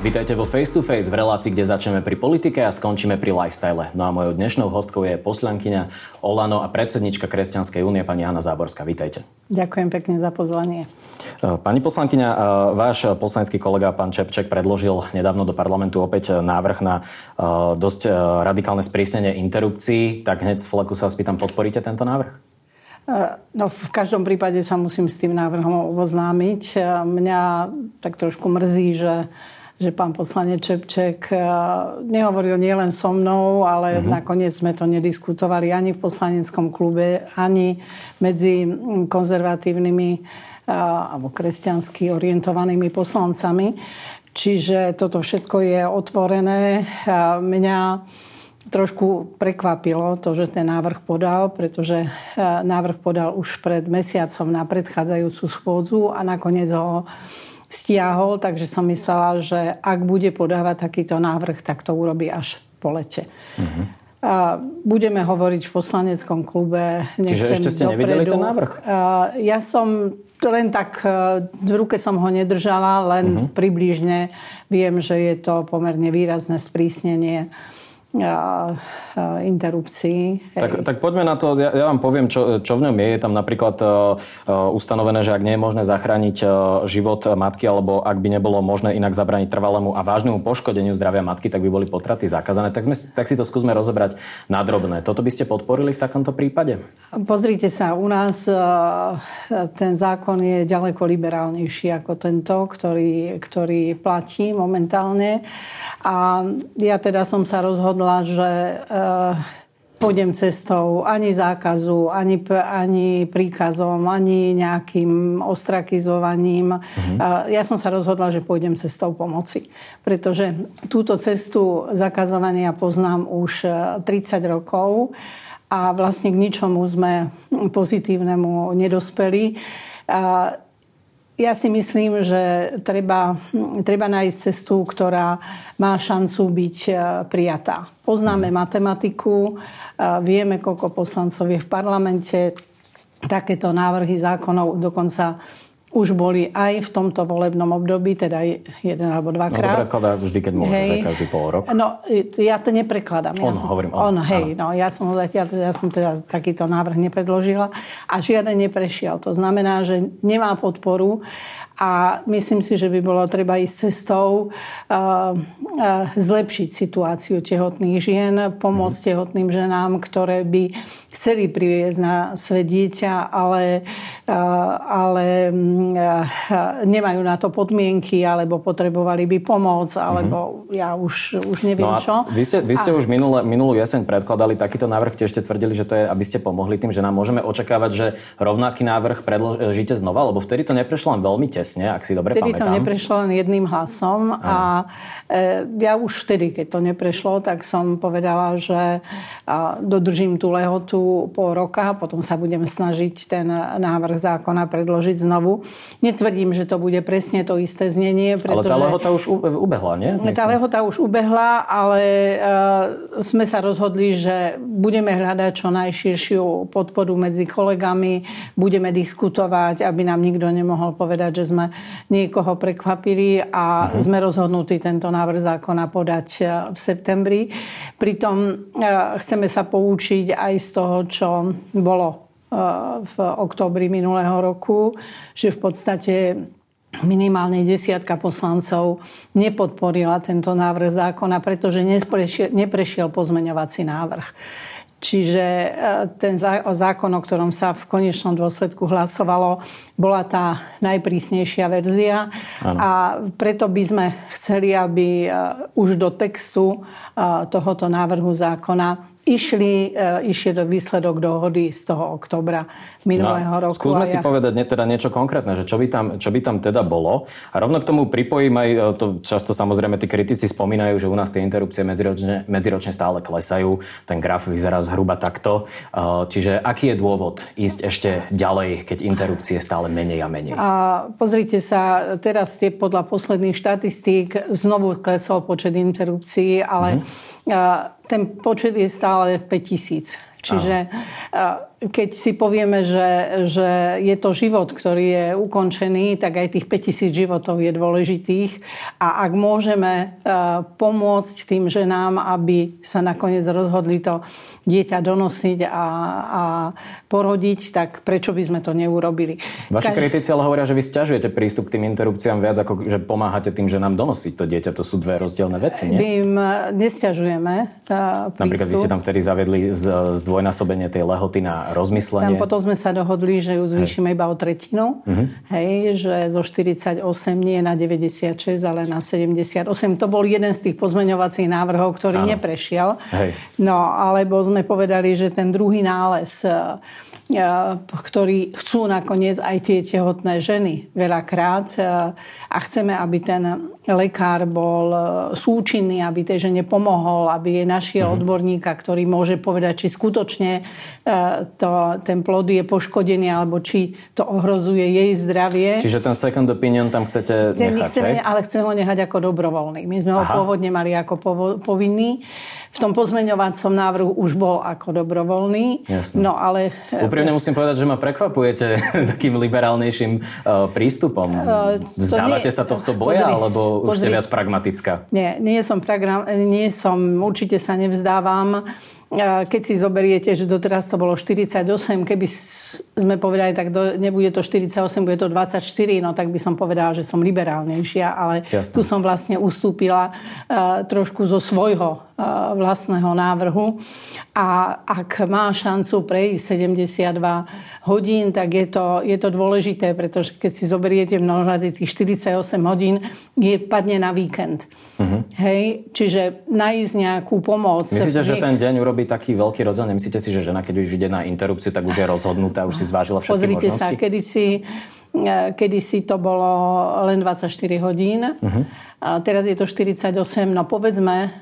Vítajte vo Face to Face v relácii, kde začneme pri politike a skončíme pri lifestyle. No a mojou dnešnou hostkou je poslankyňa Olano a predsednička Kresťanskej únie pani Jana Záborská. Vítajte. Ďakujem pekne za pozvanie. E, pani poslankyňa, e, váš poslanecký kolega pán Čepček predložil nedávno do parlamentu opäť návrh na e, dosť radikálne sprísnenie interrupcií. Tak hneď z fleku sa vás pýtam, podporíte tento návrh? No v každom prípade sa musím s tým návrhom oboznámiť. Mňa tak trošku mrzí, že že pán poslanec Čepček eh, nehovoril nielen so mnou, ale uh-huh. nakoniec sme to nediskutovali ani v poslaneckom klube, ani medzi hm, konzervatívnymi eh, alebo kresťansky orientovanými poslancami. Čiže toto všetko je otvorené. Mňa trošku prekvapilo to, že ten návrh podal, pretože eh, návrh podal už pred mesiacom na predchádzajúcu schôdzu a nakoniec ho stiahol, takže som myslela, že ak bude podávať takýto návrh, tak to urobí až po lete. Uh-huh. A budeme hovoriť v poslaneckom klube. Čiže ešte ste dopredu. nevideli ten návrh? Ja som len tak, e, v ruke som ho nedržala, len uh-huh. približne viem, že je to pomerne výrazné sprísnenie interrupcií. Tak, tak poďme na to, ja, ja vám poviem, čo, čo v ňom je. Je tam napríklad uh, ustanovené, že ak nie je možné zachrániť uh, život matky, alebo ak by nebolo možné inak zabrániť trvalému a vážnemu poškodeniu zdravia matky, tak by boli potraty zakázané. Tak, sme, tak si to skúsme rozobrať na drobné. Toto by ste podporili v takomto prípade? Pozrite sa, u nás uh, ten zákon je ďaleko liberálnejší ako tento, ktorý, ktorý platí momentálne. A ja teda som sa rozhodla rozhodla, že uh, pôjdem cestou ani zákazu, ani, ani príkazom, ani nejakým ostrakizovaním. Uh-huh. Uh, ja som sa rozhodla, že pôjdem cestou pomoci. Pretože túto cestu zakazovania poznám už 30 rokov a vlastne k ničomu sme pozitívnemu nedospeli. Ja si myslím, že treba, treba nájsť cestu, ktorá má šancu byť e, prijatá. Poznáme mhm. matematiku, e, vieme, koľko poslancov je v parlamente, takéto návrhy zákonov dokonca už boli aj v tomto volebnom období, teda jeden alebo dvakrát. No to prekladá vždy, keď môže, hej. každý pol rok. No, ja to neprekladám. On, ja som, hovorím on. On, hej, no, ja som zatiaľ, ja som teda takýto návrh nepredložila a žiaden neprešiel. To znamená, že nemá podporu a myslím si, že by bolo treba ísť cestou uh, uh, zlepšiť situáciu tehotných žien, pomôcť mm. tehotným ženám, ktoré by chceli priviesť na svet dieťa, ale, uh, ale uh, nemajú na to podmienky, alebo potrebovali by pomoc, alebo mm. ja už, už neviem no čo. Vy ste, vy ste a... už minulé, minulú jeseň predkladali takýto návrh, tiež ste tvrdili, že to je, aby ste pomohli tým ženám. Môžeme očakávať, že rovnaký návrh predložíte znova, lebo vtedy to neprešlo len veľmi tesne ak si dobre vtedy pamätám. to neprešlo len jedným hlasom a e, ja už vtedy, keď to neprešlo, tak som povedala, že a, dodržím tú lehotu po roka, potom sa budem snažiť ten návrh zákona predložiť znovu. Netvrdím, že to bude presne to isté znenie. Pretože... Ale tá lehota už ubehla, nie? Myslím. Tá lehota už ubehla, ale e, sme sa rozhodli, že budeme hľadať čo najširšiu podporu medzi kolegami, budeme diskutovať, aby nám nikto nemohol povedať, že sme sme niekoho prekvapili a uh-huh. sme rozhodnutí tento návrh zákona podať e, v septembri. Pritom e, chceme sa poučiť aj z toho, čo bolo e, v októbri minulého roku, že v podstate minimálne desiatka poslancov nepodporila tento návrh zákona, pretože neprešiel, neprešiel pozmeňovací návrh. Čiže e, ten zákon, o ktorom sa v konečnom dôsledku hlasovalo, bola tá najprísnejšia verzia. Ano. A preto by sme chceli, aby e, už do textu tohoto návrhu zákona išli, uh, išli do výsledok dohody z toho oktobra minulého no, roku. Skúsme si ja... povedať ne, teda niečo konkrétne, že čo by, tam, čo by tam teda bolo. A rovno k tomu pripojím aj, to často samozrejme tí kritici spomínajú, že u nás tie interrupcie medziročne, medziročne stále klesajú. Ten graf vyzerá zhruba takto. Uh, čiže aký je dôvod ísť ešte ďalej, keď interrupcie stále menej a menej? A pozrite sa, teraz je podľa posledných štatistík znovu klesol počet interrupcií, ale mm-hmm. Ten počet je stále 5000. Čiže Aha. Keď si povieme, že, že je to život, ktorý je ukončený, tak aj tých 5000 životov je dôležitých. A ak môžeme pomôcť tým ženám, aby sa nakoniec rozhodli to dieťa donosiť a, a porodiť, tak prečo by sme to neurobili? Vaši Kaž... kritici ale hovoria, že vy stiažujete prístup k tým interrupciám viac, ako že pomáhate tým, že nám donosiť to dieťa. To sú dve rozdielne veci, nie? My im nestiažujeme. Napríklad vy ste tam vtedy zavedli zdvojnásobenie tej lehoty na rozmyslenie. Tam potom sme sa dohodli, že ju zvýšime iba o tretinu. Uh-huh. Hej, že zo 48 nie na 96, ale na 78. To bol jeden z tých pozmeňovacích návrhov, ktorý Áno. neprešiel. Hej. No, alebo sme povedali, že ten druhý nález ktorí chcú nakoniec aj tie tehotné ženy veľakrát a chceme, aby ten lekár bol súčinný, aby tej žene pomohol, aby jej našiel mm. odborníka, ktorý môže povedať, či skutočne to, ten plod je poškodený alebo či to ohrozuje jej zdravie. Čiže ten second opinion tam chcete ten nechať, chceme, Ale chceme ho nechať ako dobrovoľný. My sme Aha. ho pôvodne mali ako povinný. V tom pozmeňovacom návrhu už bol ako dobrovoľný. Jasne. No ale... Úprimne musím povedať, že ma prekvapujete takým liberálnejším prístupom. Vzdávate nie, sa tohto boja, pozri, alebo už pozri, ste viac pragmatická? Nie, nie som, pragra, nie som, určite sa nevzdávam. Keď si zoberiete, že doteraz to bolo 48, keby sme povedali, tak do, nebude to 48, bude to 24, no tak by som povedala, že som liberálnejšia, ale Jasne. tu som vlastne ustúpila uh, trošku zo svojho uh, vlastného návrhu. A ak má šancu prejsť 72 hodín, tak je to, je to dôležité, pretože keď si zoberiete množradí tých 48 hodín, je padne na víkend. Uh-huh. Hej, čiže nájsť nejakú pomoc. Myslíte, že ten deň urobí taký veľký rozdiel? Nemyslíte si, že žena, keď už ide na interrupciu, tak už je rozhodnutá, už si zvážila všetky Pozrite možnosti? sa, kedy si, kedy si to bolo len 24 hodín. Uh-huh. A teraz je to 48. No povedzme,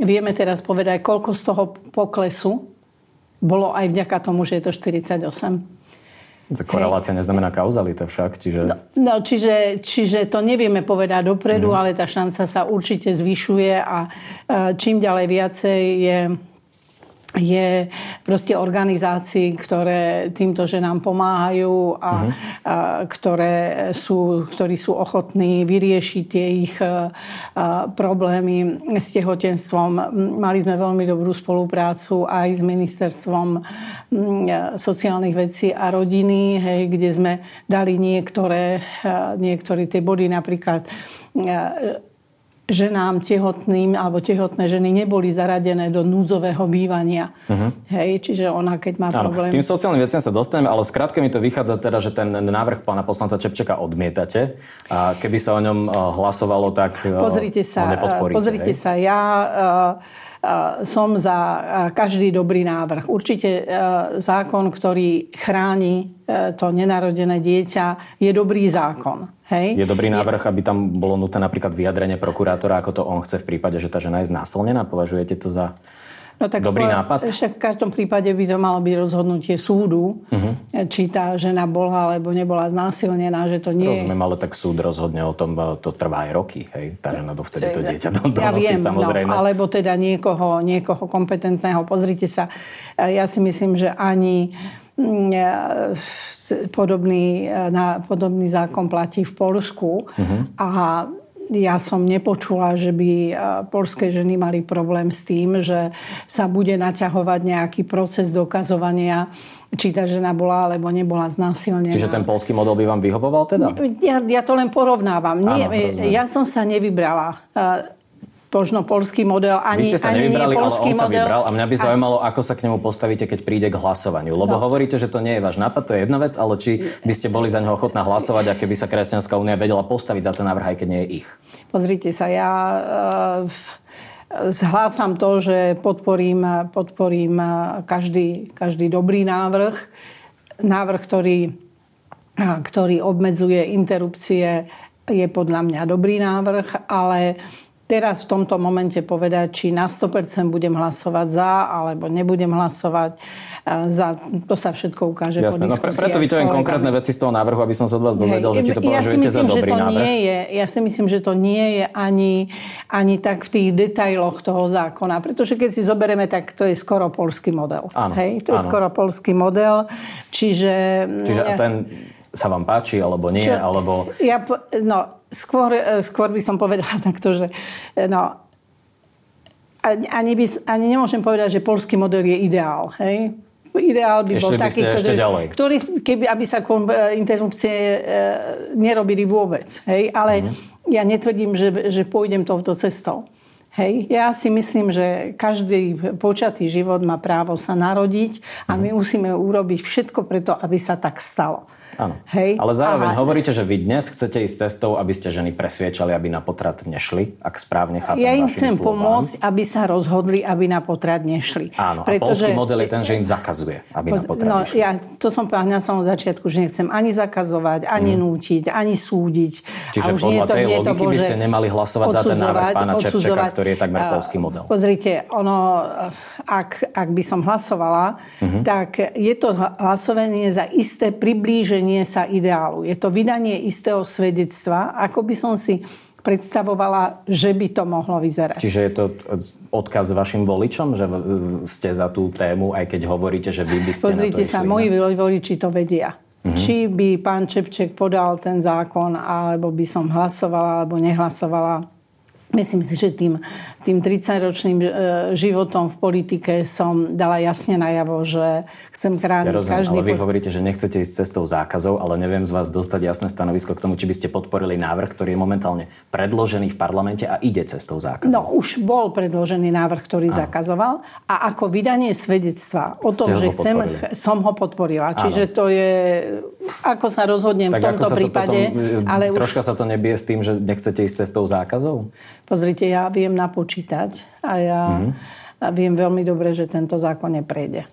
vieme teraz povedať, koľko z toho poklesu bolo aj vďaka tomu, že je to 48. Korelácia Hej. neznamená kauzalita však, čiže... No, no čiže, čiže to nevieme povedať dopredu, mm. ale tá šanca sa určite zvyšuje a čím ďalej viacej je je proste organizácií, ktoré týmto ženám pomáhajú a, uh-huh. a ktoré sú, ktorí sú ochotní vyriešiť tie ich a, problémy s tehotenstvom. Mali sme veľmi dobrú spoluprácu aj s ministerstvom sociálnych vecí a rodiny, hej, kde sme dali niektoré, niektoré tie body, napríklad ženám tehotným alebo tehotné ženy neboli zaradené do núdzového bývania. Uh-huh. Hej, čiže ona keď má problém... Tým sociálnym veciam sa dostaneme, ale skrátke mi to vychádza teda, že ten návrh pána poslanca Čepčeka odmietate a keby sa o ňom eh, hlasovalo, tak eh, pozrite sa, ho Pozrite hej? sa, ja uh, som za každý dobrý návrh. Určite zákon, ktorý chráni to nenarodené dieťa, je dobrý zákon. Hej. Je dobrý návrh, aby tam bolo nutné napríklad vyjadrenie prokurátora, ako to on chce v prípade, že tá žena je znásilnená? Považujete to za No tak Dobrý nápad? Však v každom prípade by to malo byť rozhodnutie súdu, uh-huh. či tá žena bola alebo nebola znásilnená, že to nie Rozumiem, ale tak súd rozhodne o tom, to trvá aj roky, hej? Tá žena dovtedy to dieťa donosí ja viem, no, samozrejme. No, alebo teda niekoho, niekoho kompetentného. Pozrite sa, ja si myslím, že ani mm, podobný, e, na, podobný zákon platí v Polsku. Uh-huh. A ja som nepočula, že by e, polské ženy mali problém s tým, že sa bude naťahovať nejaký proces dokazovania, či tá žena bola alebo nebola znásilnená. Čiže ten polský model by vám vyhovoval teda? Ja, ja to len porovnávam. Nie, Áno, ja som sa nevybrala e, možno polský model, ani, Vy ste sa ani nevybrali, nie polský ale on model. sa vybral a mňa by zaujímalo, ako sa k nemu postavíte, keď príde k hlasovaniu. Lebo no. hovoríte, že to nie je váš nápad, to je jedna vec, ale či by ste boli za neho ochotná hlasovať a keby sa Kresťanská únia vedela postaviť za ten návrh, aj keď nie je ich. Pozrite sa, ja... Uh, zhlásam to, že podporím, podporím každý, každý dobrý návrh. Návrh, ktorý, ktorý obmedzuje interrupcie, je podľa mňa dobrý návrh, ale teraz v tomto momente povedať, či na 100% budem hlasovať za, alebo nebudem hlasovať e, za. To sa všetko ukáže Jasné, po no pre, preto vyťahujem konkrétne veci z toho návrhu, aby som sa od vás dozvedel, že či to považujete ja myslím, za dobrý že to návrh. Nie je, ja si myslím, že to nie je ani, ani tak v tých detailoch toho zákona. Pretože keď si zoberieme, tak to je skoro polský model. Áno, Hej? To je áno. skoro polský model. Čiže... Čiže ten sa vám páči, alebo nie, Čo, alebo... Ja, no, skôr, e, skôr by som povedala takto, že e, no, ani, by, ani nemôžem povedať, že polský model je ideál. Hej? Ideál by bol taký, ktorý, ktorý, keby, aby sa e, interrupcie e, nerobili vôbec. Hej? Ale mm-hmm. ja netvrdím, že, že pôjdem touto cestou. Hej, ja si myslím, že každý počatý život má právo sa narodiť a my mhm. musíme urobiť všetko preto, aby sa tak stalo. Áno. Hej? Ale zároveň Aha. hovoríte, že vy dnes chcete ísť cestou, aby ste ženy presviečali, aby na potrat nešli, ak správne chápem Ja im chcem slovám. pomôcť, aby sa rozhodli, aby na potrat nešli. Áno, Pretože... a polský model je ten, že im zakazuje, aby Poz... na potrat no, nešli. Ja, to som povedal na samom začiatku, že nechcem ani zakazovať, ani mm. nútiť, ani súdiť. Čiže a už podľa nie tej nie logiky to, by ste nemali hlasovať za ten návrh pána Čepčeka, ktorý je takmer polský model. Pozrite, ono, ak, ak by som hlasovala, mm-hmm. tak je to hlasovanie za isté priblíženie sa ideálu. Je to vydanie istého svedectva, ako by som si predstavovala, že by to mohlo vyzerať. Čiže je to odkaz vašim voličom, že ste za tú tému, aj keď hovoríte, že vy by ste Pozrite na to sa, moji voliči to vedia. Mm-hmm. Či by pán Čepček podal ten zákon, alebo by som hlasovala, alebo nehlasovala Myslím si, že tým, tým 30-ročným e, životom v politike som dala jasne najavo, že chcem chrániť ja rozumiem, každý... Ale vy hovoríte, že nechcete ísť cestou zákazov, ale neviem z vás dostať jasné stanovisko k tomu, či by ste podporili návrh, ktorý je momentálne predložený v parlamente a ide cestou zákazov. No, už bol predložený návrh, ktorý Áno. zakazoval a ako vydanie svedectva o tom, že chcem, som ho podporila. Áno. Čiže to je... Ako sa rozhodnem tak v tomto prípade... To potom, ale troška už... sa to nebie s tým, že nechcete ísť cestou zákazov? Pozrite, ja viem napočítať a ja mm-hmm. viem veľmi dobre, že tento zákon neprejde.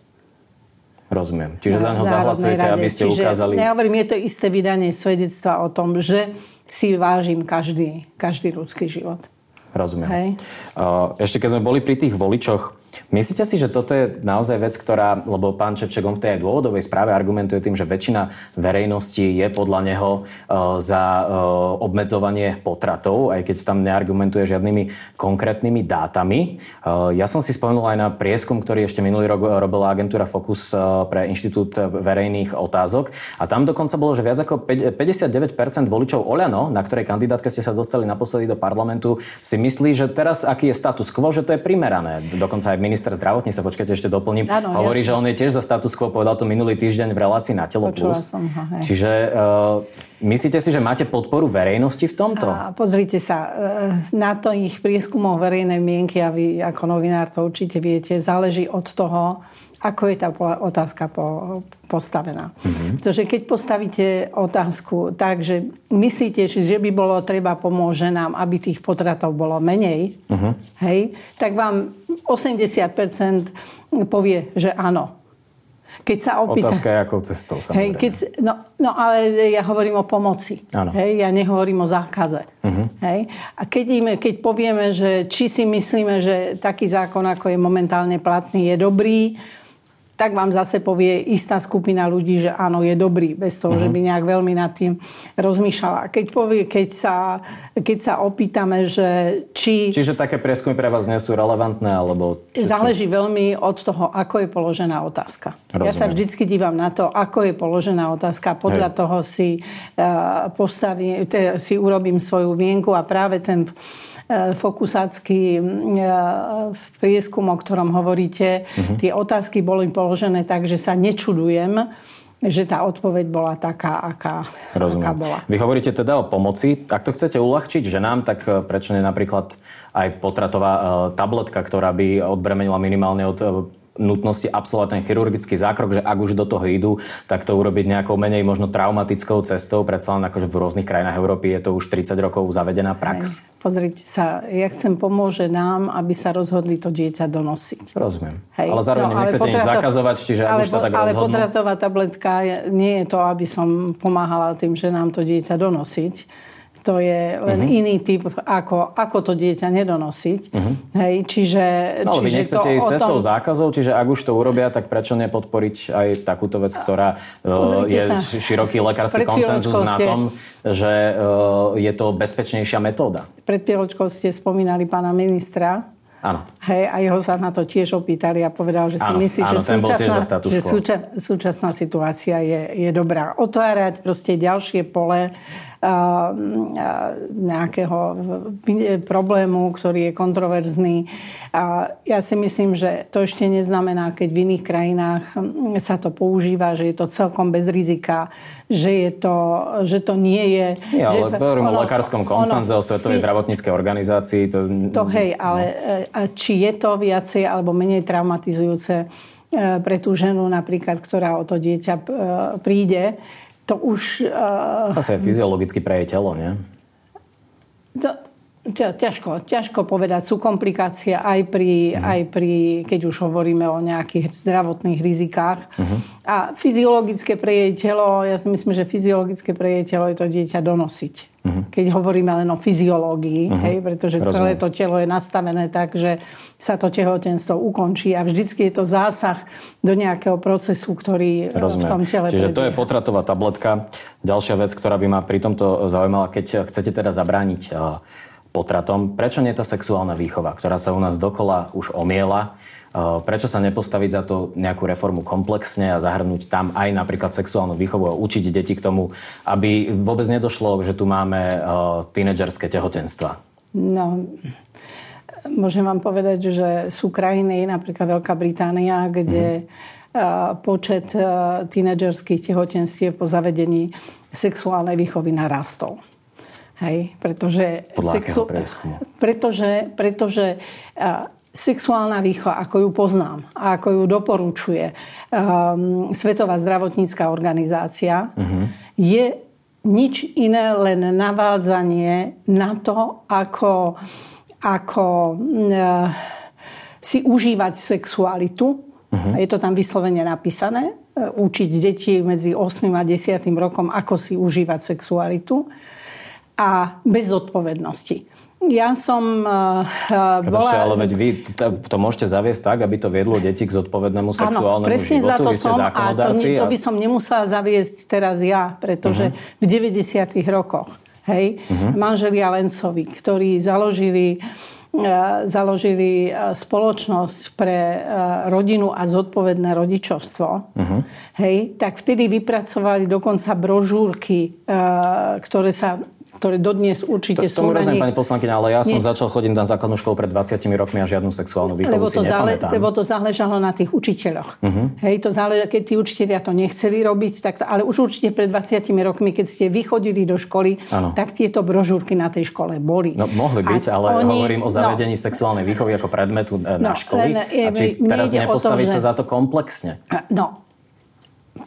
Rozumiem. Čiže za neho zahlasujete, rade. aby ste Čiže, ukázali... Ja hovorím, je to isté vydanie svedectva o tom, že si vážim každý, každý ľudský život. Rozumiem. Hej. Ešte keď sme boli pri tých voličoch, myslíte si, že toto je naozaj vec, ktorá, lebo pán Čepček on v tej dôvodovej správe argumentuje tým, že väčšina verejnosti je podľa neho za obmedzovanie potratov, aj keď tam neargumentuje žiadnymi konkrétnymi dátami. Ja som si spomenul aj na prieskum, ktorý ešte minulý rok robila agentúra Focus pre Inštitút verejných otázok. A tam dokonca bolo, že viac ako 59% voličov Oľano, na ktorej kandidátke ste sa dostali naposledy do parlamentu, si myslí, že teraz aký je status quo, že to je primerané. Dokonca aj minister zdravotníctva, počkajte, ešte doplním, ano, hovorí, jasne. že on je tiež za status quo, povedal to minulý týždeň v relácii na Telo Počula Plus. Som ho, hej. Čiže uh, myslíte si, že máte podporu verejnosti v tomto? A pozrite sa, uh, na to ich prieskumoch verejnej mienky a vy ako novinár to určite viete, záleží od toho, ako je tá otázka po, postavená. Mm-hmm. Pretože keď postavíte otázku tak, že myslíte, že by bolo treba pomôcť ženám, aby tých potratov bolo menej, mm-hmm. hej, tak vám 80% povie, že áno. Keď sa opýta... Otázka je akou cestou, samozrejme. Hej, keď, no, no ale ja hovorím o pomoci. Hej, ja nehovorím o zákaze. Uh-huh. Hej. A keď, im, keď povieme, že či si myslíme, že taký zákon, ako je momentálne platný, je dobrý, tak vám zase povie istá skupina ľudí, že áno, je dobrý, bez toho, uh-huh. že by mhm. nejak veľmi nad tým rozmýšľala. Keď, povie, keď, sa, keď sa opýtame, že či... Čiže také prieskumy pre vás nie sú relevantné, alebo... Či, záleží či... veľmi od toho, ako je položená otázka. Rozumiem. Ja sa vždycky dívam na to, ako je položená otázka. Podľa Hej. toho si, uh, postavím, te, si urobím svoju mienku a práve ten fokusácky e, prieskum, o ktorom hovoríte, uh-huh. tie otázky boli položené tak, že sa nečudujem, že tá odpoveď bola taká, aká, aká bola. Vy hovoríte teda o pomoci. Ak to chcete uľahčiť ženám, tak e, prečo nie napríklad aj potratová tabletka, ktorá by odbremenila minimálne od nutnosti absolvovať ten chirurgický zákrok, že ak už do toho idú, tak to urobiť nejakou menej možno traumatickou cestou. Predsa len akože v rôznych krajinách Európy je to už 30 rokov zavedená prax. Hej. Pozrite sa, ja chcem pomôže nám, aby sa rozhodli to dieťa donosiť. Rozumiem. Hej. Ale zároveň no, nechcete potrato... nič zakazovať, čiže ale, už sa tak ale rozhodnú. Ale potratová tabletka nie je to, aby som pomáhala tým, že nám to dieťa donosiť to je len uh-huh. iný typ, ako, ako to dieťa nedonosiť. Uh-huh. Hej, čiže, no, ale vy nechcete ísť cestou tom... zákazov, čiže ak už to urobia, tak prečo nepodporiť aj takúto vec, ktorá uh, je sa. široký lekársky konsenzus na tom, že uh, je to bezpečnejšia metóda. Pred chvíľočkou ste spomínali pána ministra, Áno. Hej, a jeho sa na to tiež opýtali a povedal, že si áno, myslí, áno, že, súčasná, že súča, súčasná situácia je, je dobrá. Otvárať proste ďalšie pole nejakého problému, ktorý je kontroverzný. A ja si myslím, že to ešte neznamená, keď v iných krajinách sa to používa, že je to celkom bez rizika, že, je to, že to nie je... Nie, ale že, hovorím o lekárskom konsenze, o Svetovej zdravotníckej organizácii. To, to hej, ale no. či je to viacej alebo menej traumatizujúce e, pre tú ženu napríklad, ktorá o to dieťa e, príde, to už... Uh, Asi je fyziologicky pre jej telo, nie? To, ťažko, ťažko povedať. Sú komplikácie aj pri, uh-huh. aj pri, keď už hovoríme o nejakých zdravotných rizikách. Uh-huh. A fyziologické pre jej telo, ja si myslím, že fyziologické pre jej telo je to dieťa donosiť. Uh-huh. Keď hovoríme len o fyziológii, uh-huh. hej, pretože Rozumiem. celé to telo je nastavené tak, že sa to tehotenstvo ukončí a vždycky je to zásah do nejakého procesu, ktorý Rozumiem. v tom tele Čiže prebieha. to je potratová tabletka. Ďalšia vec, ktorá by ma pri tomto zaujímala, keď chcete teda zabrániť potratom, prečo nie tá sexuálna výchova, ktorá sa u nás dokola už omiela, Prečo sa nepostaviť za to nejakú reformu komplexne a zahrnúť tam aj napríklad sexuálnu výchovu a učiť deti k tomu, aby vôbec nedošlo, že tu máme tínedžerské tehotenstva? No, môžem vám povedať, že sú krajiny, napríklad Veľká Británia, kde mm. počet tínedžerských tehotenstiev po zavedení sexuálnej výchovy narastol. Hej, pretože... Podľa sexu... Pretože, pretože sexuálna výchova, ako ju poznám a ako ju doporučuje um, Svetová zdravotnícká organizácia, uh-huh. je nič iné, len navádzanie na to, ako, ako uh, si užívať sexualitu. Uh-huh. Je to tam vyslovene napísané. Uh, učiť deti medzi 8 a 10 rokom, ako si užívať sexualitu a bez zodpovednosti. Ja som uh, bola... ale veď vy to môžete zaviesť tak, aby to viedlo deti k zodpovednému sexuálnemu Áno, presne životu. Za to vy som, a to, a... to by som nemusela zaviesť teraz ja, pretože uh-huh. v 90. rokoch hej, uh-huh. manželia Lencovi, ktorí založili založili spoločnosť pre rodinu a zodpovedné rodičovstvo, uh-huh. hej, tak vtedy vypracovali dokonca brožúrky, ktoré sa ktoré dodnes určite to, sú... Tomu rozumiem, pani poslankyňa, ale ja som Nie. začal chodiť na základnú školu pred 20 rokmi a žiadnu sexuálnu výchovu lebo to si zále, Lebo to záležalo na tých učiteľoch. Uh-huh. Hej, to zále, keď tí učiteľia to nechceli robiť, tak to, ale už určite pred 20 rokmi, keď ste vychodili do školy, ano. tak tieto brožúrky na tej škole boli. No mohli byť, a ale oni, hovorím o no. zavedení no, sexuálnej výchovy ako predmetu e, na no, školy. Len, je, a či teraz nepostaviť to, sa že... za to komplexne? No,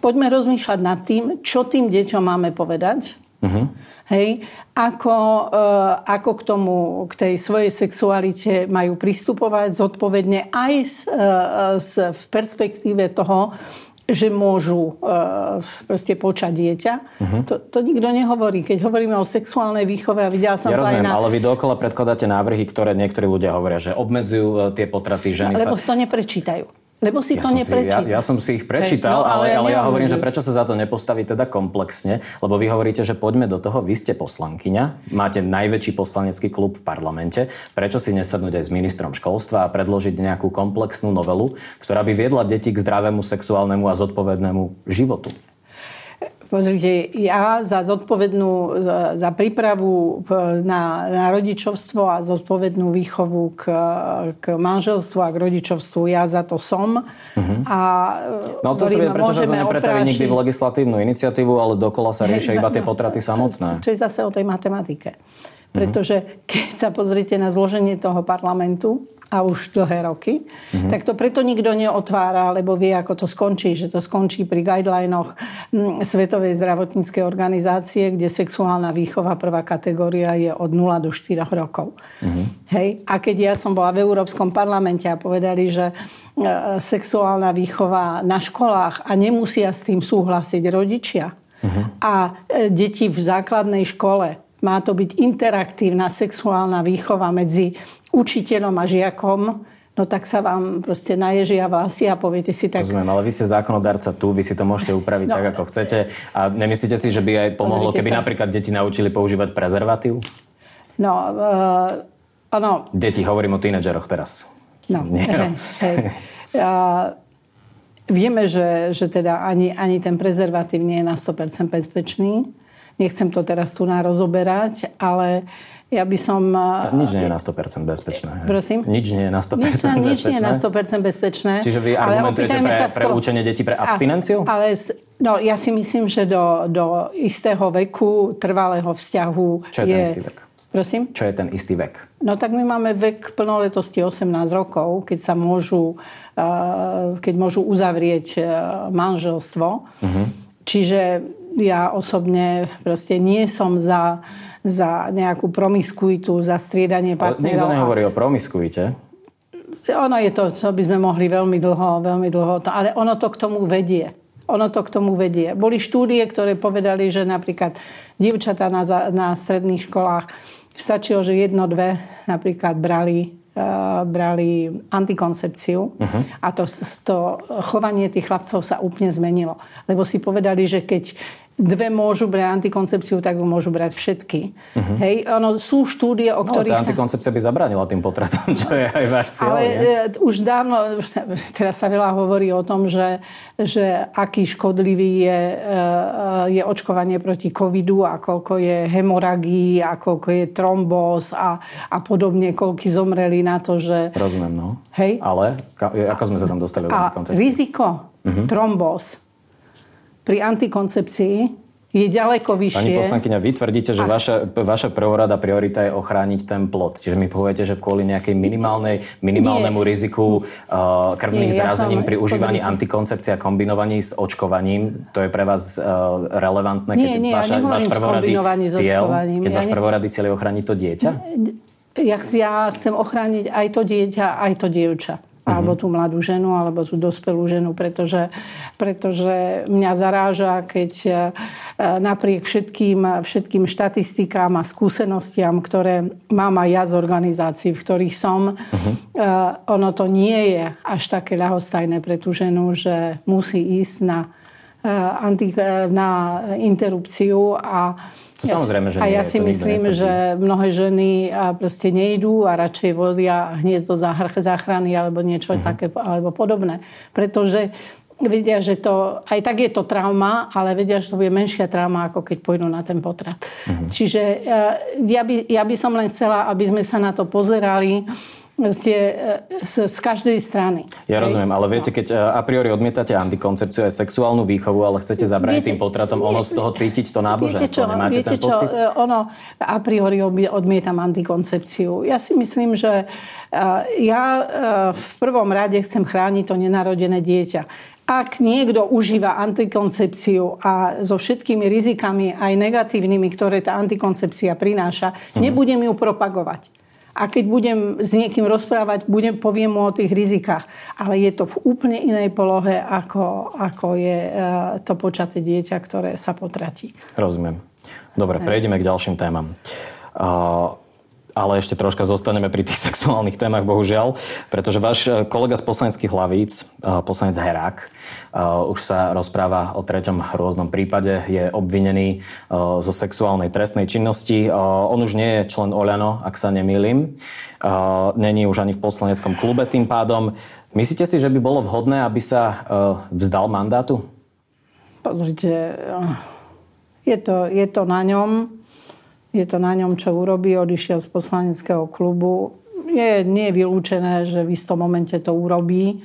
poďme rozmýšľať nad tým, čo tým deťom máme povedať Uh-huh. Hej, ako, uh, ako k tomu, k tej svojej sexualite majú pristupovať zodpovedne aj z, uh, z, v perspektíve toho, že môžu uh, proste počať dieťa. Uh-huh. To, to nikto nehovorí. Keď hovoríme o sexuálnej výchove, a videla som ja to rozumiem, aj na... ale vy dokola predkladáte návrhy, ktoré niektorí ľudia hovoria, že obmedzujú tie potraty ženy. Lebo sa... to neprečítajú. Lebo si ja to neprečítal. Si, ja, ja som si ich prečítal, no, ale, ale ja, ja hovorím, že prečo sa za to nepostaví teda komplexne, lebo vy hovoríte, že poďme do toho, vy ste poslankyňa, máte najväčší poslanecký klub v parlamente, prečo si nesadnúť aj s ministrom školstva a predložiť nejakú komplexnú novelu, ktorá by viedla deti k zdravému sexuálnemu a zodpovednému životu? Pozrite, ja za zodpovednú, za prípravu na, na rodičovstvo a zodpovednú výchovu k, k manželstvu a k rodičovstvu, ja za to som. Uh-huh. A no to sa vie, prečo sa to nepretaví nikdy v legislatívnu iniciatívu, ale dokola sa riešia iba tie potraty samotné. Čo je zase o tej matematike. Pretože keď sa pozrite na zloženie toho parlamentu, a už dlhé roky, mm-hmm. tak to preto nikto neotvára, lebo vie, ako to skončí. Že to skončí pri guidelinoch mm, Svetovej zdravotníckej organizácie, kde sexuálna výchova prvá kategória je od 0 do 4 rokov. Mm-hmm. Hej? A keď ja som bola v Európskom parlamente a povedali, že e, sexuálna výchova na školách a nemusia s tým súhlasiť rodičia mm-hmm. a e, deti v základnej škole má to byť interaktívna sexuálna výchova medzi učiteľom a žiakom, no tak sa vám proste naježia vlasy a poviete si tak... Rozumiem, ale vy ste zákonodárca tu, vy si to môžete upraviť no. tak, ako chcete. A nemyslíte si, že by aj pomohlo, keby sa. napríklad deti naučili používať prezervatív? No, uh. Deti, hovorím o tínedžeroch teraz. No, Nie, hej, hej. Uh, vieme, že, že teda ani, ani ten prezervatív nie je na 100% bezpečný. Nechcem to teraz tu rozoberať, ale ja by som... Nič nie je na 100% bezpečné. Prosím? Nič nie je na 100% nič, bezpečné. Nič nie je na 100% bezpečné. Čiže vy argumentujete pre, skoro... pre učenie detí pre abstinenciu? A, ale no, ja si myslím, že do, do istého veku trvalého vzťahu Čo je, je ten istý vek? Prosím? Čo je ten istý vek? No tak my máme vek plnoletosti 18 rokov, keď sa môžu, keď môžu uzavrieť manželstvo. Uh-huh. Čiže ja osobne proste nie som za, za nejakú promiskuitu, za striedanie partnerov. Ale nikto nehovorí o promiskuite. Ono je to, čo by sme mohli veľmi dlho, veľmi dlho, to, ale ono to k tomu vedie. Ono to k tomu vedie. Boli štúdie, ktoré povedali, že napríklad dievčatá na, na stredných školách stačilo, že jedno, dve napríklad brali brali antikoncepciu uh-huh. a to, to chovanie tých chlapcov sa úplne zmenilo. Lebo si povedali, že keď dve môžu brať antikoncepciu, tak ju môžu brať všetky. Uh-huh. Hej, ono, sú štúdie, o ktorých... No, tá antikoncepcia by zabránila tým potratom, čo je aj váš cieľ. Ale nie? E, už dávno, teraz sa veľa hovorí o tom, že, že aký škodlivý je, e, je očkovanie proti covidu a koľko je hemoragií a koľko je trombóz a, a podobne, koľko zomreli na to, že... Rozumiem, no. Hej? Ale ako sme sa tam dostali do antikoncepcie? riziko uh-huh. trombóz pri antikoncepcii je ďaleko vyššie. Pani poslankyňa, vy tvrdíte, že vaša, vaša prvorada priorita je ochrániť ten plod. Čiže mi poviete, že kvôli nejakej minimálnej, minimálnemu Nie. riziku uh, krvných Nie, zrazením ja som, pri užívaní pozrite. antikoncepcie a kombinovaní s očkovaním, to je pre vás uh, relevantné, keď nie, nie, vaša, ja váš prvorady cieľ, keď ja váš prvorady cieľ je ochrániť to dieťa? Ja, ja chcem ochrániť aj to dieťa, aj to dievča alebo tú mladú ženu, alebo tú dospelú ženu, pretože, pretože mňa zaráža, keď e, napriek všetkým, všetkým štatistikám a skúsenostiam, ktoré mám aj ja z organizácií, v ktorých som, uh-huh. ono to nie je až také ľahostajné pre tú ženu, že musí ísť na, e, na interrupciu a to samozrejme, že A ja si myslím, že mnohé ženy proste nejdú a radšej volia hniezdo záchrany alebo niečo uh-huh. také alebo podobné. Pretože vedia, že to, aj tak je to trauma, ale vedia, že to bude menšia trauma, ako keď pôjdu na ten potrat. Uh-huh. Čiže ja by, ja by som len chcela, aby sme sa na to pozerali ste z, z každej strany. Ja hej? rozumiem, ale viete, keď e, a priori odmietate antikoncepciu aj sexuálnu výchovu, ale chcete zabrániť tým potratom, ono z toho cítiť to náboženstvo. Viete čo, Nemáte viete ten čo, pocit? E, ono, a priori odmietam antikoncepciu. Ja si myslím, že e, ja v prvom rade chcem chrániť to nenarodené dieťa ak niekto užíva antikoncepciu a so všetkými rizikami aj negatívnymi, ktoré tá antikoncepcia prináša, mm. nebudem ju propagovať a keď budem s niekým rozprávať, budem, poviem mu o tých rizikách. Ale je to v úplne inej polohe, ako, ako je e, to počaté dieťa, ktoré sa potratí. Rozumiem. Dobre, prejdeme k ďalším témam. Uh, ale ešte troška zostaneme pri tých sexuálnych témach, bohužiaľ, pretože váš e, kolega z poslaneckých hlavíc, e, poslanec Herák, e, už sa rozpráva o treťom rôznom prípade, je obvinený zo sexuálnej trestnej činnosti. On už nie je člen Oľano, ak sa nemýlim. Není už ani v poslaneckom klube tým pádom. Myslíte si, že by bolo vhodné, aby sa vzdal mandátu? Pozrite, je to, je to na ňom je to na ňom, čo urobí. Odišiel z poslaneckého klubu. Je, nie je vylúčené, že v istom momente to urobí.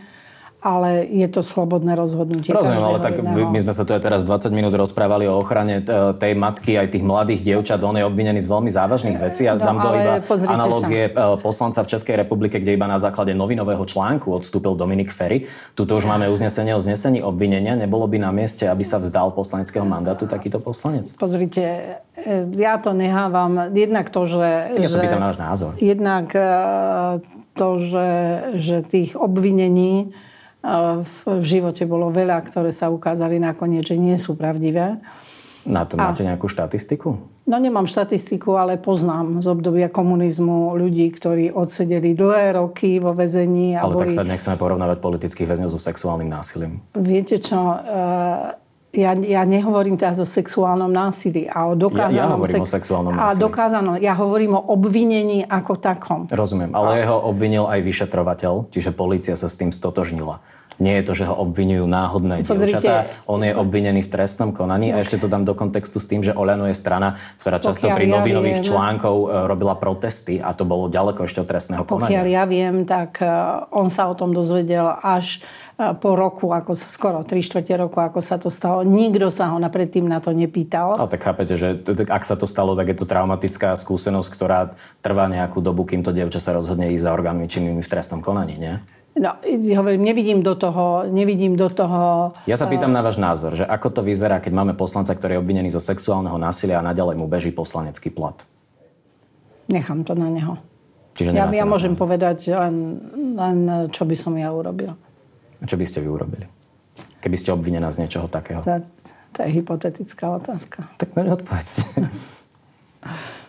Ale je to slobodné rozhodnutie. Rozumiem, ale tak jedného. my sme sa tu aj teraz 20 minút rozprávali o ochrane tej matky aj tých mladých dievčat. On je obvinený z veľmi závažných vecí a no, dám do iba analogie sa. E, poslanca v Českej republike, kde iba na základe novinového článku odstúpil Dominik Ferry. Tuto už máme uznesenie o znesení obvinenia. Nebolo by na mieste, aby sa vzdal poslaneckého mandátu takýto poslanec? Pozrite, e, ja to nehávam. Jednak to, že... Ja sa pýtam náš názor. Jednak e, to, že, že tých obvinení v živote bolo veľa, ktoré sa ukázali nakoniec, že nie sú pravdivé. Na to máte nejakú štatistiku? No nemám štatistiku, ale poznám z obdobia komunizmu ľudí, ktorí odsedeli dlhé roky vo väzení. Ale boli... tak sa nechceme porovnávať politických väzňov so sexuálnym násilím. Viete čo, ja, ja nehovorím teraz o sexuálnom násilí a o dokázanom... Ja, ja hovorím sex... o sexuálnom násilí. A dokázanom, ja hovorím o obvinení ako takom. Rozumiem, ale a... jeho obvinil aj vyšetrovateľ, čiže policia sa s tým stotožnila. Nie je to, že ho obvinujú náhodné Pozrite, dievčatá. On je obvinený v trestnom konaní a ešte to dám do kontextu s tým, že Oľano je strana, ktorá často pri ja novinových viem, článkov e, robila protesty a to bolo ďaleko ešte od trestného konania. Pokiaľ ja viem, tak e, on sa o tom dozvedel až po roku, ako, skoro 3 čtvrte roku, ako sa to stalo. Nikto sa ho predtým na to nepýtal. Ale tak chápete, že ak sa to stalo, tak je to traumatická skúsenosť, ktorá trvá nejakú dobu, kým to dievča sa rozhodne ísť za orgánmi činnými v trestnom konaní, nie? No, hovorím, nevidím do toho, nevidím do toho... Ja sa pýtam na váš názor, že ako to vyzerá, keď máme poslanca, ktorý je obvinený zo sexuálneho násilia a naďalej mu beží poslanecký plat? Nechám to na neho. Čiže ja, ja môžem názor. povedať len, len, čo by som ja urobil. Čo by ste vy urobili? Keby ste obvinená z niečoho takého? To, to je hypotetická otázka. Tak mi odpovedzte.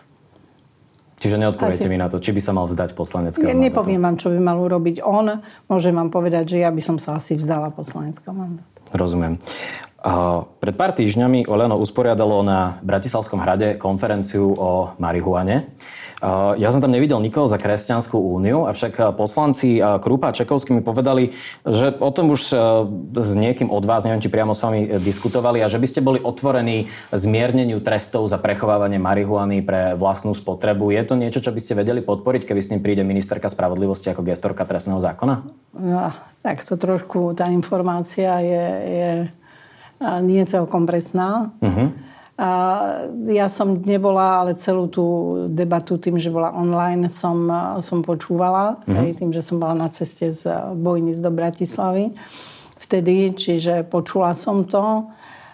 Čiže neodpoviete Asi... mi na to, či by sa mal vzdať poslaneckého mandátu. Nepoviem vám, čo by mal urobiť on. Môžem vám povedať, že ja by som sa asi vzdala poslaneckého mandátu. Rozumiem. Uh, pred pár týždňami Oleno usporiadalo na Bratislavskom hrade konferenciu o marihuane. Ja som tam nevidel nikoho za Kresťanskú úniu, avšak poslanci Krupa a Čekovský mi povedali, že o tom už s niekým od vás, neviem, či priamo s vami diskutovali a že by ste boli otvorení zmierneniu trestov za prechovávanie marihuany pre vlastnú spotrebu. Je to niečo, čo by ste vedeli podporiť, keby s tým príde ministerka spravodlivosti ako gestorka trestného zákona? No, tak to trošku, tá informácia je, je nie celkom presná. Uh-huh. A ja som nebola, ale celú tú debatu tým, že bola online, som, som počúvala. Mm-hmm. Hej, tým, že som bola na ceste z Bojnic do Bratislavy vtedy, čiže počula som to.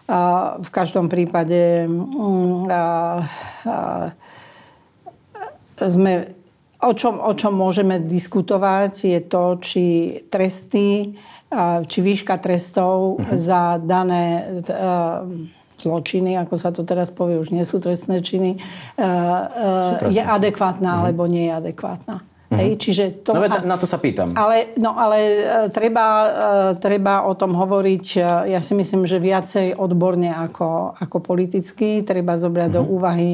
A v každom prípade mm, a, a, sme, o, čom, o čom môžeme diskutovať, je to, či tresty, či výška trestov mm-hmm. za dané zločiny, ako sa to teraz povie, už nie sú trestné činy, sú trestné. je adekvátna mm-hmm. alebo nie je adekvátna. Mm-hmm. Hej, čiže to, no, na to sa pýtam. Ale, no, ale e, treba, e, treba o tom hovoriť, e, ja si myslím, že viacej odborne ako, ako politicky. Treba zobrať mm-hmm. do mhm. úvahy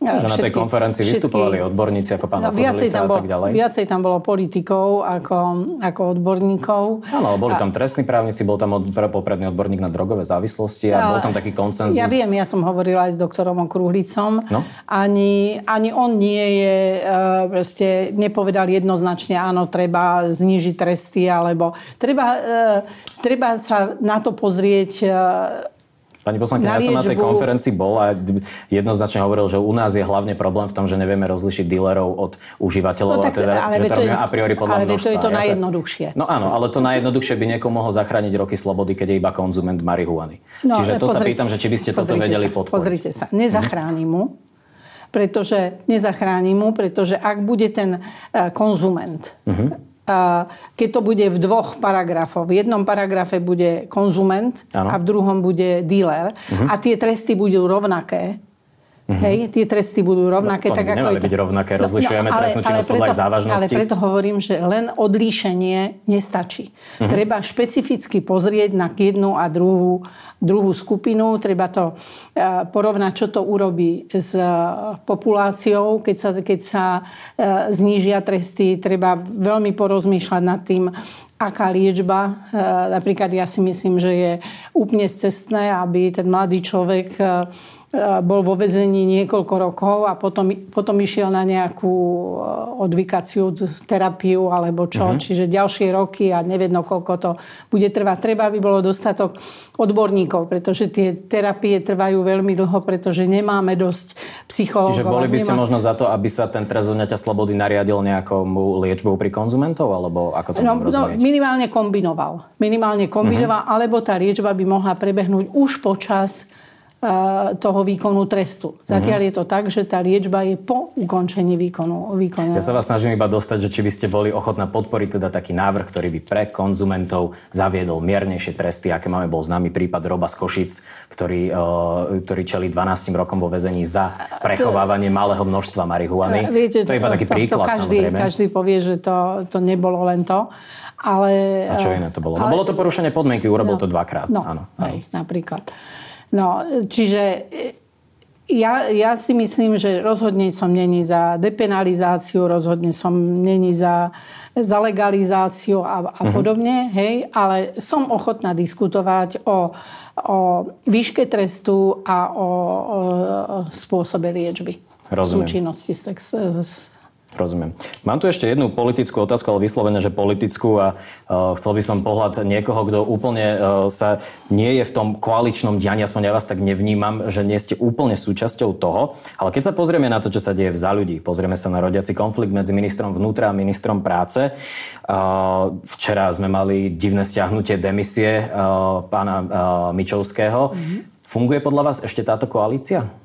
Že všetky, na tej konferencii všetky, vystupovali odborníci ako pán no, viacej tam bol, a tak ďalej. Viacej tam bolo politikov ako, ako odborníkov. Áno, boli tam trestní právnici, bol tam od, popredný odborník na drogové závislosti a, a bol tam taký konsenzus. Ja viem, ja som hovorila aj s doktorom Okruhlicom. No? Ani, ani on nie je, proste nepovedal povedal jednoznačne, áno, treba znížiť tresty, alebo treba, e, treba sa na to pozrieť e, Pani poslankyňa, ja som na tej konferencii bol a jednoznačne hovoril, že u nás je hlavne problém v tom, že nevieme rozlišiť dílerov od užívateľov no, tak, a teda, ale že to je, a priori podľa ale množstva. to je to ja najjednoduchšie. Sa, no áno, ale to najjednoduchšie by niekomu mohol zachrániť roky slobody, keď je iba konzument marihuany. No, Čiže to pozri, sa pýtam, že či by ste toto vedeli podporiť. Pozrite sa, nezachráni mu, pretože nezachráni mu, pretože ak bude ten e, konzument, uh-huh. keď to bude v dvoch paragrafoch, v jednom paragrafe bude konzument ano. a v druhom bude dealer uh-huh. a tie tresty budú rovnaké, Mm-hmm. Hej, tie tresty budú rovnaké. No, tak ako byť rovnaké, rozlišujeme no, no, ale, trestnú činnosť podľa aj závažnosti. Ale preto hovorím, že len odlíšenie nestačí. Mm-hmm. Treba špecificky pozrieť na jednu a druhú, druhú skupinu. Treba to uh, porovnať, čo to urobí s uh, populáciou. Keď sa, keď sa uh, znížia tresty, treba veľmi porozmýšľať nad tým, aká liečba. Napríklad ja si myslím, že je úplne cestné, aby ten mladý človek bol vo vezení niekoľko rokov a potom, potom išiel na nejakú odvykaciu terapiu alebo čo. Uh-huh. Čiže ďalšie roky a nevedno, koľko to bude trvať. Treba, aby bolo dostatok odborníkov, pretože tie terapie trvajú veľmi dlho, pretože nemáme dosť psychológov. Čiže boli by ste možno za to, aby sa ten trest odňatia slobody nariadil nejakou liečbou pri konzumentov? Alebo ako to no, no, minimálne kombinoval. Minimálne kombinoval, uh-huh. alebo tá liečba by mohla prebehnúť už počas toho výkonu trestu. Zatiaľ mm-hmm. je to tak, že tá liečba je po ukončení výkonu. výkonu. Ja sa vás snažím iba dostať, že či by ste boli ochotná podporiť teda taký návrh, ktorý by pre konzumentov zaviedol miernejšie tresty, aké máme bol známy prípad Roba z Košic, ktorý, uh, ktorý čelí 12 rokom vo väzení za prechovávanie malého množstva marihuany. Viete, to je iba taký to, príklad, to každý, samozrejme. Každý povie, že to, to nebolo len to. Ale, A čo iné to bolo? No, ale, no bolo to porušenie podmienky, urobil no, to dvakrát. No, áno, hej, napríklad. No, čiže ja, ja si myslím, že rozhodne som není za depenalizáciu, rozhodne som není za, za legalizáciu a, a uh-huh. podobne, hej, ale som ochotná diskutovať o, o výške trestu a o, o spôsobe liečby. Rozumiem. súčinnosti s, s, Rozumiem. Mám tu ešte jednu politickú otázku, ale vyslovene, že politickú a uh, chcel by som pohľad niekoho, kto úplne uh, sa nie je v tom koaličnom dianí, aspoň ja vás tak nevnímam, že nie ste úplne súčasťou toho. Ale keď sa pozrieme na to, čo sa deje v za ľudí, pozrieme sa na rodiaci konflikt medzi ministrom vnútra a ministrom práce. Uh, včera sme mali divné stiahnutie demisie uh, pána uh, Mičovského. Mm-hmm. Funguje podľa vás ešte táto koalícia?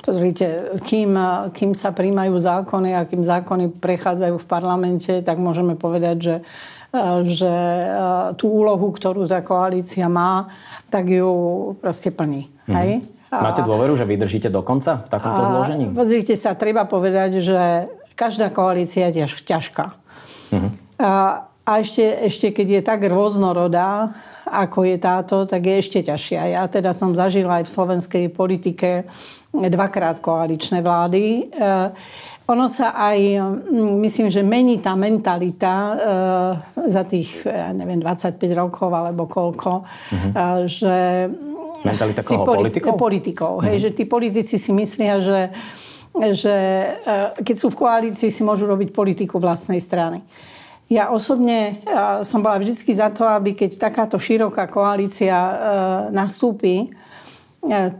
Pozrite, kým, kým sa príjmajú zákony a kým zákony prechádzajú v parlamente, tak môžeme povedať, že, že tú úlohu, ktorú tá koalícia má, tak ju proste plní. Mm-hmm. Hej? Máte dôveru, že vydržíte do konca v takomto zložení? Pozrite sa, treba povedať, že každá koalícia je ťažká. Mm-hmm. A, a ešte, ešte keď je tak rôznorodá, ako je táto, tak je ešte ťažšia. Ja teda som zažila aj v slovenskej politike dvakrát koaličné vlády. Eh, ono sa aj, mm, myslím, že mení tá mentalita eh, za tých, ja neviem, 25 rokov alebo koľko, mm-hmm. že... Mentalita koho? Poli- politikov? Politikov. Mm-hmm. Hej, že tí politici si myslia, že že keď sú v koalícii, si môžu robiť politiku vlastnej strany. Ja osobne som bola vždy za to, aby keď takáto široká koalícia e, nastúpi, e,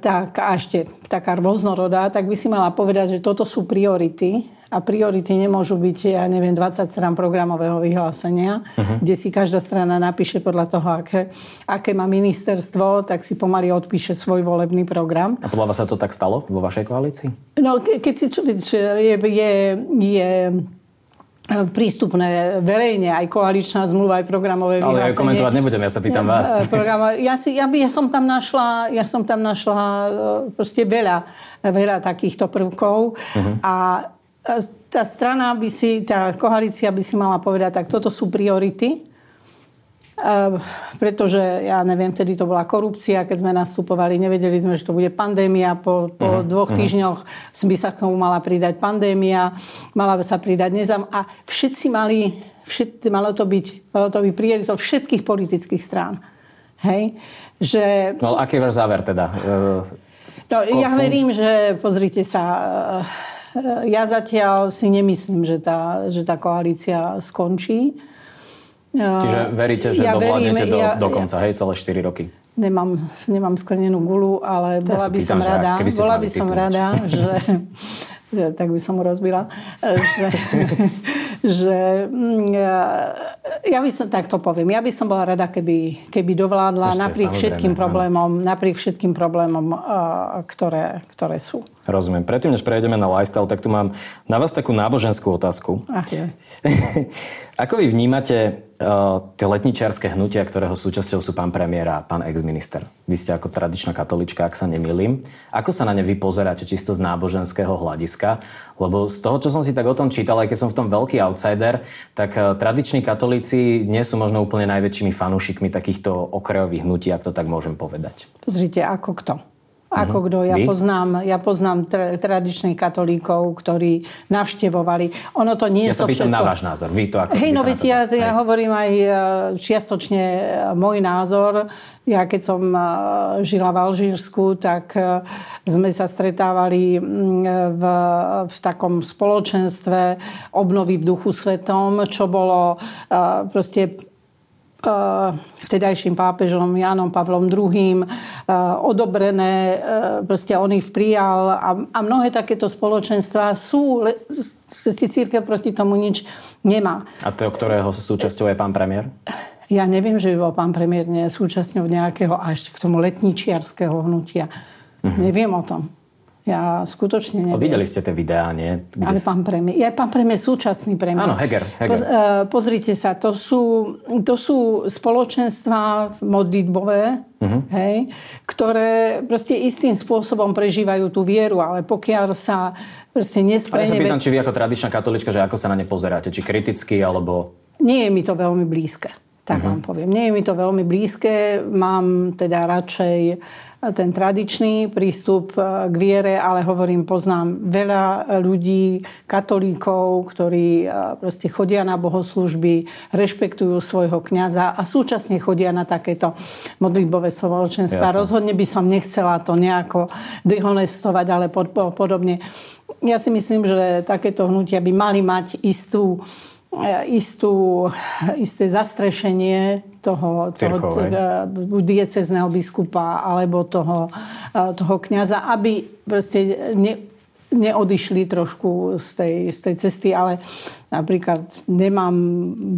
tak a ešte taká rôznorodá, tak by si mala povedať, že toto sú priority a priority nemôžu byť, ja neviem, 20 strán programového vyhlásenia, uh-huh. kde si každá strana napíše podľa toho, aké, aké má ministerstvo, tak si pomaly odpíše svoj volebný program. A podľa vás sa to tak stalo vo vašej koalícii? No, keď si je, je, je prístupné verejne, aj koaličná zmluva, aj programové vyhlásenie. Ale ja komentovať nebudem, ja sa pýtam vás. E, program, ja, si, ja, by, ja, som tam našla, ja som tam našla e, proste veľa, veľa takýchto prvkov uh-huh. a tá strana by si, tá koalícia by si mala povedať, tak toto sú priority pretože, ja neviem, vtedy to bola korupcia, keď sme nastupovali, nevedeli sme, že to bude pandémia. Po, po uh-huh, dvoch uh-huh. týždňoch by sa k tomu mala pridať pandémia, mala by sa pridať nezam. A všetci mali, všet, malo to byť, malo to byť prioritou všetkých politických strán. Hej? Že... No ale aký váš záver teda? No, ja verím, že, pozrite sa, ja zatiaľ si nemyslím, že tá, že tá koalícia skončí. Čiže veríte, že ja dovládnete verím, do, ja, do konca, hej, celé 4 roky? Nemám, nemám sklenenú gulu, ale bola by som rada, bola by som rada, že, že tak by som mu rozbila, že, že mm, ja by som, tak to poviem, ja by som bola rada, keby, keby dovládla napriek všetkým problémom, napriek všetkým problémom, ktoré, ktoré sú. Rozumiem. Predtým, než prejdeme na lifestyle, tak tu mám na vás takú náboženskú otázku. Ach. Ako vy vnímate uh, tie letničiarské hnutia, ktorého súčasťou sú pán premiér a pán ex-minister? Vy ste ako tradičná katolička, ak sa nemýlim. Ako sa na ne vy pozeráte čisto z náboženského hľadiska? Lebo z toho, čo som si tak o tom čítal, aj keď som v tom veľký outsider, tak uh, tradiční katolíci nie sú možno úplne najväčšími fanúšikmi takýchto okrajových hnutí, ak to tak môžem povedať. Pozrite, ako kto. Ako mm-hmm. kto? Ja Vy? poznám, ja poznám tra- tradičných katolíkov, ktorí navštevovali. Ono to nie ja pýtam všetko... na váš názor. Vy to ako Hej, no ja, ja hovorím aj e, čiastočne e, môj názor. Ja keď som e, žila v Alžírsku, tak sme sa stretávali v, v takom spoločenstve obnovy v duchu svetom, čo bolo proste vtedajším pápežom Jánom Pavlom II odobrené, proste on ich prijal a, a mnohé takéto spoločenstva sú, církev proti tomu nič nemá. A to, ktorého súčasťou je pán premiér? Ja neviem, že by bol pán premiér nie súčasťou nejakého až k tomu letničiarského hnutia. Uh-huh. Neviem o tom. Ja skutočne neviem. Videli ste tie videá, nie? Kde Ale pán premiér. Ja pán premiér, súčasný premiér. Áno, Heger. Heger. Po, uh, pozrite sa, to sú, to sú spoločenstva modlitbové, uh-huh. hej, ktoré proste istým spôsobom prežívajú tú vieru, ale pokiaľ sa proste nesprene... Ale sa pýtam, či vy ako tradičná katolička, že ako sa na ne pozeráte, či kriticky, alebo... Nie je mi to veľmi blízke. Tak uh-huh. vám poviem. Nie je mi to veľmi blízke. Mám teda radšej ten tradičný prístup e, k viere, ale hovorím, poznám veľa ľudí, katolíkov, ktorí e, proste chodia na bohoslužby, rešpektujú svojho kňaza a súčasne chodia na takéto modlitbové spoločenstva. Rozhodne by som nechcela to nejako dehonestovať, ale podobne. Ja si myslím, že takéto hnutia by mali mať istú istú, isté zastrešenie toho, toho buď diecezného biskupa alebo toho, toho kniaza, aby proste ne, neodišli trošku z tej, z tej cesty, ale napríklad nemám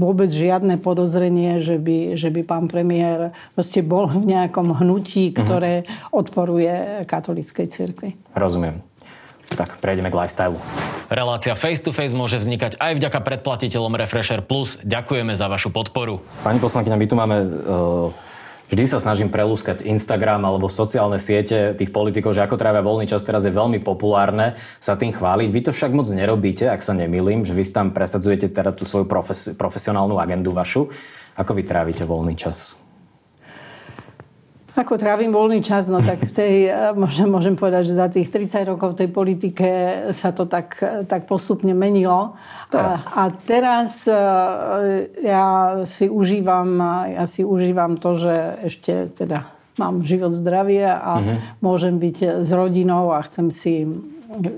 vôbec žiadne podozrenie, že by, že by pán premiér proste bol v nejakom hnutí, ktoré uh-huh. odporuje katolíckej cirkvi. Rozumiem. Tak prejdeme k lifestyle. Relácia Face to Face môže vznikať aj vďaka predplatiteľom Refresher Plus. Ďakujeme za vašu podporu. Pani poslankyňa, my tu máme... Uh... Vždy sa snažím prelúskať Instagram alebo sociálne siete tých politikov, že ako trávia voľný čas teraz je veľmi populárne sa tým chváliť. Vy to však moc nerobíte, ak sa nemýlim, že vy tam presadzujete teda tú svoju profes- profesionálnu agendu vašu. Ako vy trávite voľný čas? Ako trávim voľný čas, no tak v tej, eh, môžem, môžem povedať, že za tých 30 rokov v tej politike sa to tak, tak postupne menilo. Teraz. A, a teraz eh, ja si užívam, ja si užívam to, že ešte teda mám život zdravie a mm-hmm. môžem byť s rodinou a chcem si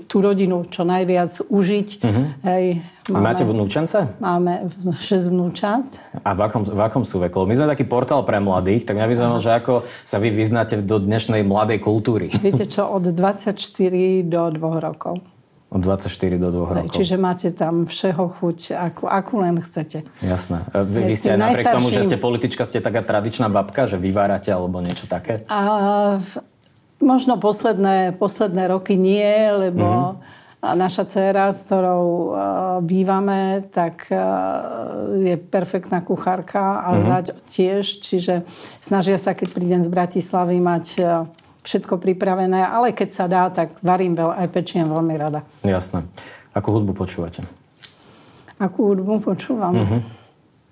tú rodinu čo najviac užiť. Uh-huh. Hej, máme, Máte vnúčence? Máme 6 vnúčat. A v akom, v akom sú veku? My sme taký portál pre mladých, tak mňa by zaujímalo, že ako sa vy vyznáte do dnešnej mladej kultúry. Viete čo, od 24 do 2 rokov. Od 24 do 2 rokov. Čiže máte tam všeho chuť, akú, akú len chcete. Jasné. Vy, vy ste napriek tomu, že ste politička, ste taká tradičná babka, že vyvárate alebo niečo také? A, Možno posledné, posledné roky nie, lebo mm-hmm. naša dcéra, s ktorou uh, bývame, tak uh, je perfektná kuchárka a mm-hmm. zať tiež, čiže snažia sa, keď prídem z Bratislavy, mať uh, všetko pripravené, ale keď sa dá, tak varím veľa, aj pečiem veľmi rada. Jasné. Akú hudbu počúvate? Akú hudbu počúvam? Mm-hmm.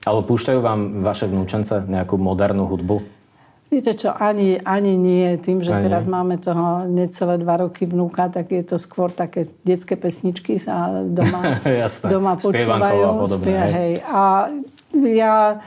Ale púšťajú vám vaše vnúčence nejakú modernú hudbu? Viete čo, ani, ani nie. Tým, že ani. teraz máme toho necelé dva roky vnúka, tak je to skôr také detské pesničky sa doma, doma počúvajú. Spie, hej. a ja,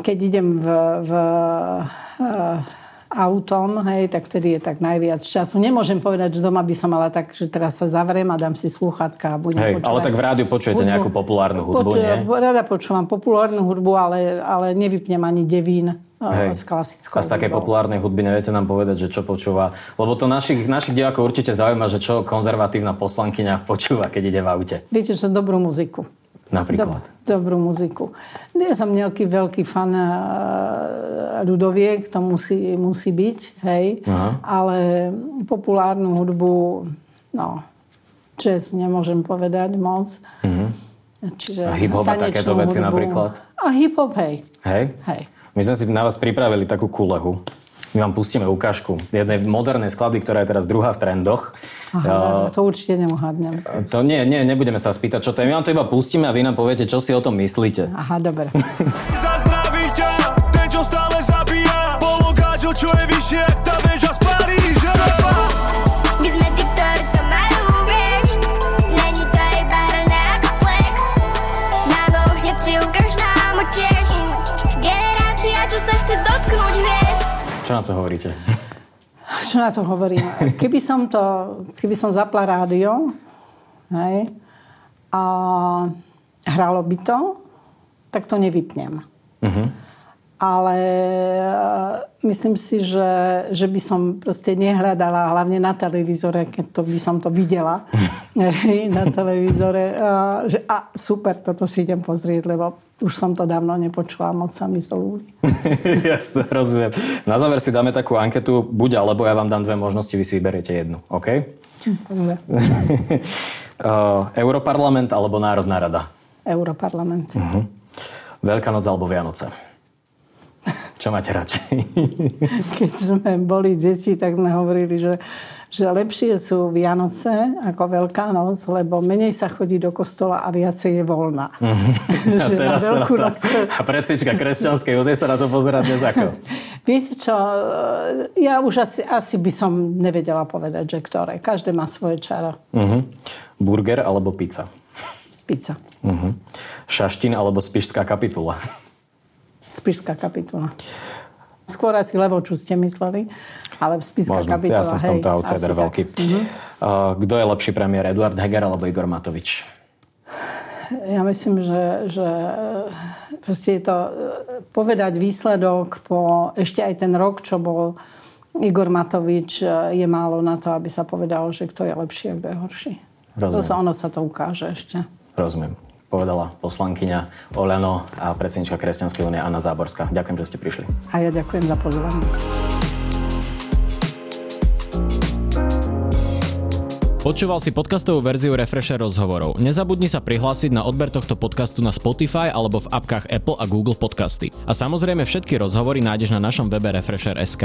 keď idem v, v uh, autom, hej, tak vtedy je tak najviac času. Nemôžem povedať, že doma by som mala tak, že teraz sa zavriem a dám si slúchatka a budem hej, počúvať. Ale tak v rádiu počujete hudbu. nejakú populárnu hudbu, Poču, nie? Rada počúvam populárnu hudbu, ale, ale nevypnem ani devín. Hej. s klasickou A z takej populárnej hudby neviete nám povedať, že čo počúva? Lebo to našich, našich divákov určite zaujíma, že čo konzervatívna poslankyňa počúva, keď ide v aute. Viete, čo dobrú muziku. Napríklad? Dob, dobrú muziku. Ja som nejaký veľký fan uh, ľudoviek, to musí, musí byť, hej. Aha. Ale populárnu hudbu, no, jazz nemôžem povedať moc. Uh-huh. Čiže a hip-hop a takéto veci hudbu. napríklad? A hip-hop, hej. Hej? Hej. My sme si na vás pripravili takú kulehu. My vám pustíme ukážku jednej modernej skladby, ktorá je teraz druhá v trendoch. Aha, uh, to určite nemuhádnem. To nie, nie, nebudeme sa spýtať, čo to je. My vám to iba pustíme a vy nám poviete, čo si o tom myslíte. Aha, dobre. Zazdraví ťa, ten, čo stále zabíja, pologáčo, čo je vyššie, Čo na to hovoríte? Čo na to hovorím? Keby som to, keby som zapla rádio, hej, a hralo by to, tak to nevypnem. Uh-huh ale myslím si, že, že by som proste nehľadala, hlavne na televízore, keď to by som to videla na televízore, a, že a super, toto si idem pozrieť, lebo už som to dávno nepočula, moc sa mi to ľúbi. Jasne, rozumiem. Na záver si dáme takú anketu, buď alebo ja vám dám dve možnosti, vy si vyberiete jednu, OK? uh, Europarlament alebo Národná rada? Europarlament. Uh-huh. Veľká noc alebo Vianoce? Čo máte radšej? Keď sme boli deti, tak sme hovorili, že, že lepšie sú Vianoce ako Veľká noc, lebo menej sa chodí do kostola a viacej je voľná. a, na sa na to, a predsička kresťanskej, od sa na to pozerať dnes ako? Viete čo, ja už asi, asi by som nevedela povedať, že ktoré. Každé má svoje čaro. Uh-huh. Burger alebo pizza? Pizza. Uh-huh. Šaštín alebo spišská kapitula? Spišská kapitula. Skôr asi čo ste mysleli, ale Spišská Možno. kapitula. Ja som v tomto outsider veľký. Uh-huh. Kto je lepší premiér, Eduard Heger alebo Igor Matovič? Ja myslím, že, že proste je to povedať výsledok po ešte aj ten rok, čo bol Igor Matovič, je málo na to, aby sa povedalo, že kto je lepší a kto je horší. Rozumiem. To sa, ono sa to ukáže ešte. Rozumiem povedala poslankyňa Oleno a predsednička Kresťanskej únie Anna Záborská. Ďakujem, že ste prišli. A ja ďakujem za pozvanie. Počúval si podcastovú verziu Refresher rozhovorov. Nezabudni sa prihlásiť na odber tohto podcastu na Spotify alebo v apkách Apple a Google Podcasty. A samozrejme všetky rozhovory nájdeš na našom webe Refresher.sk.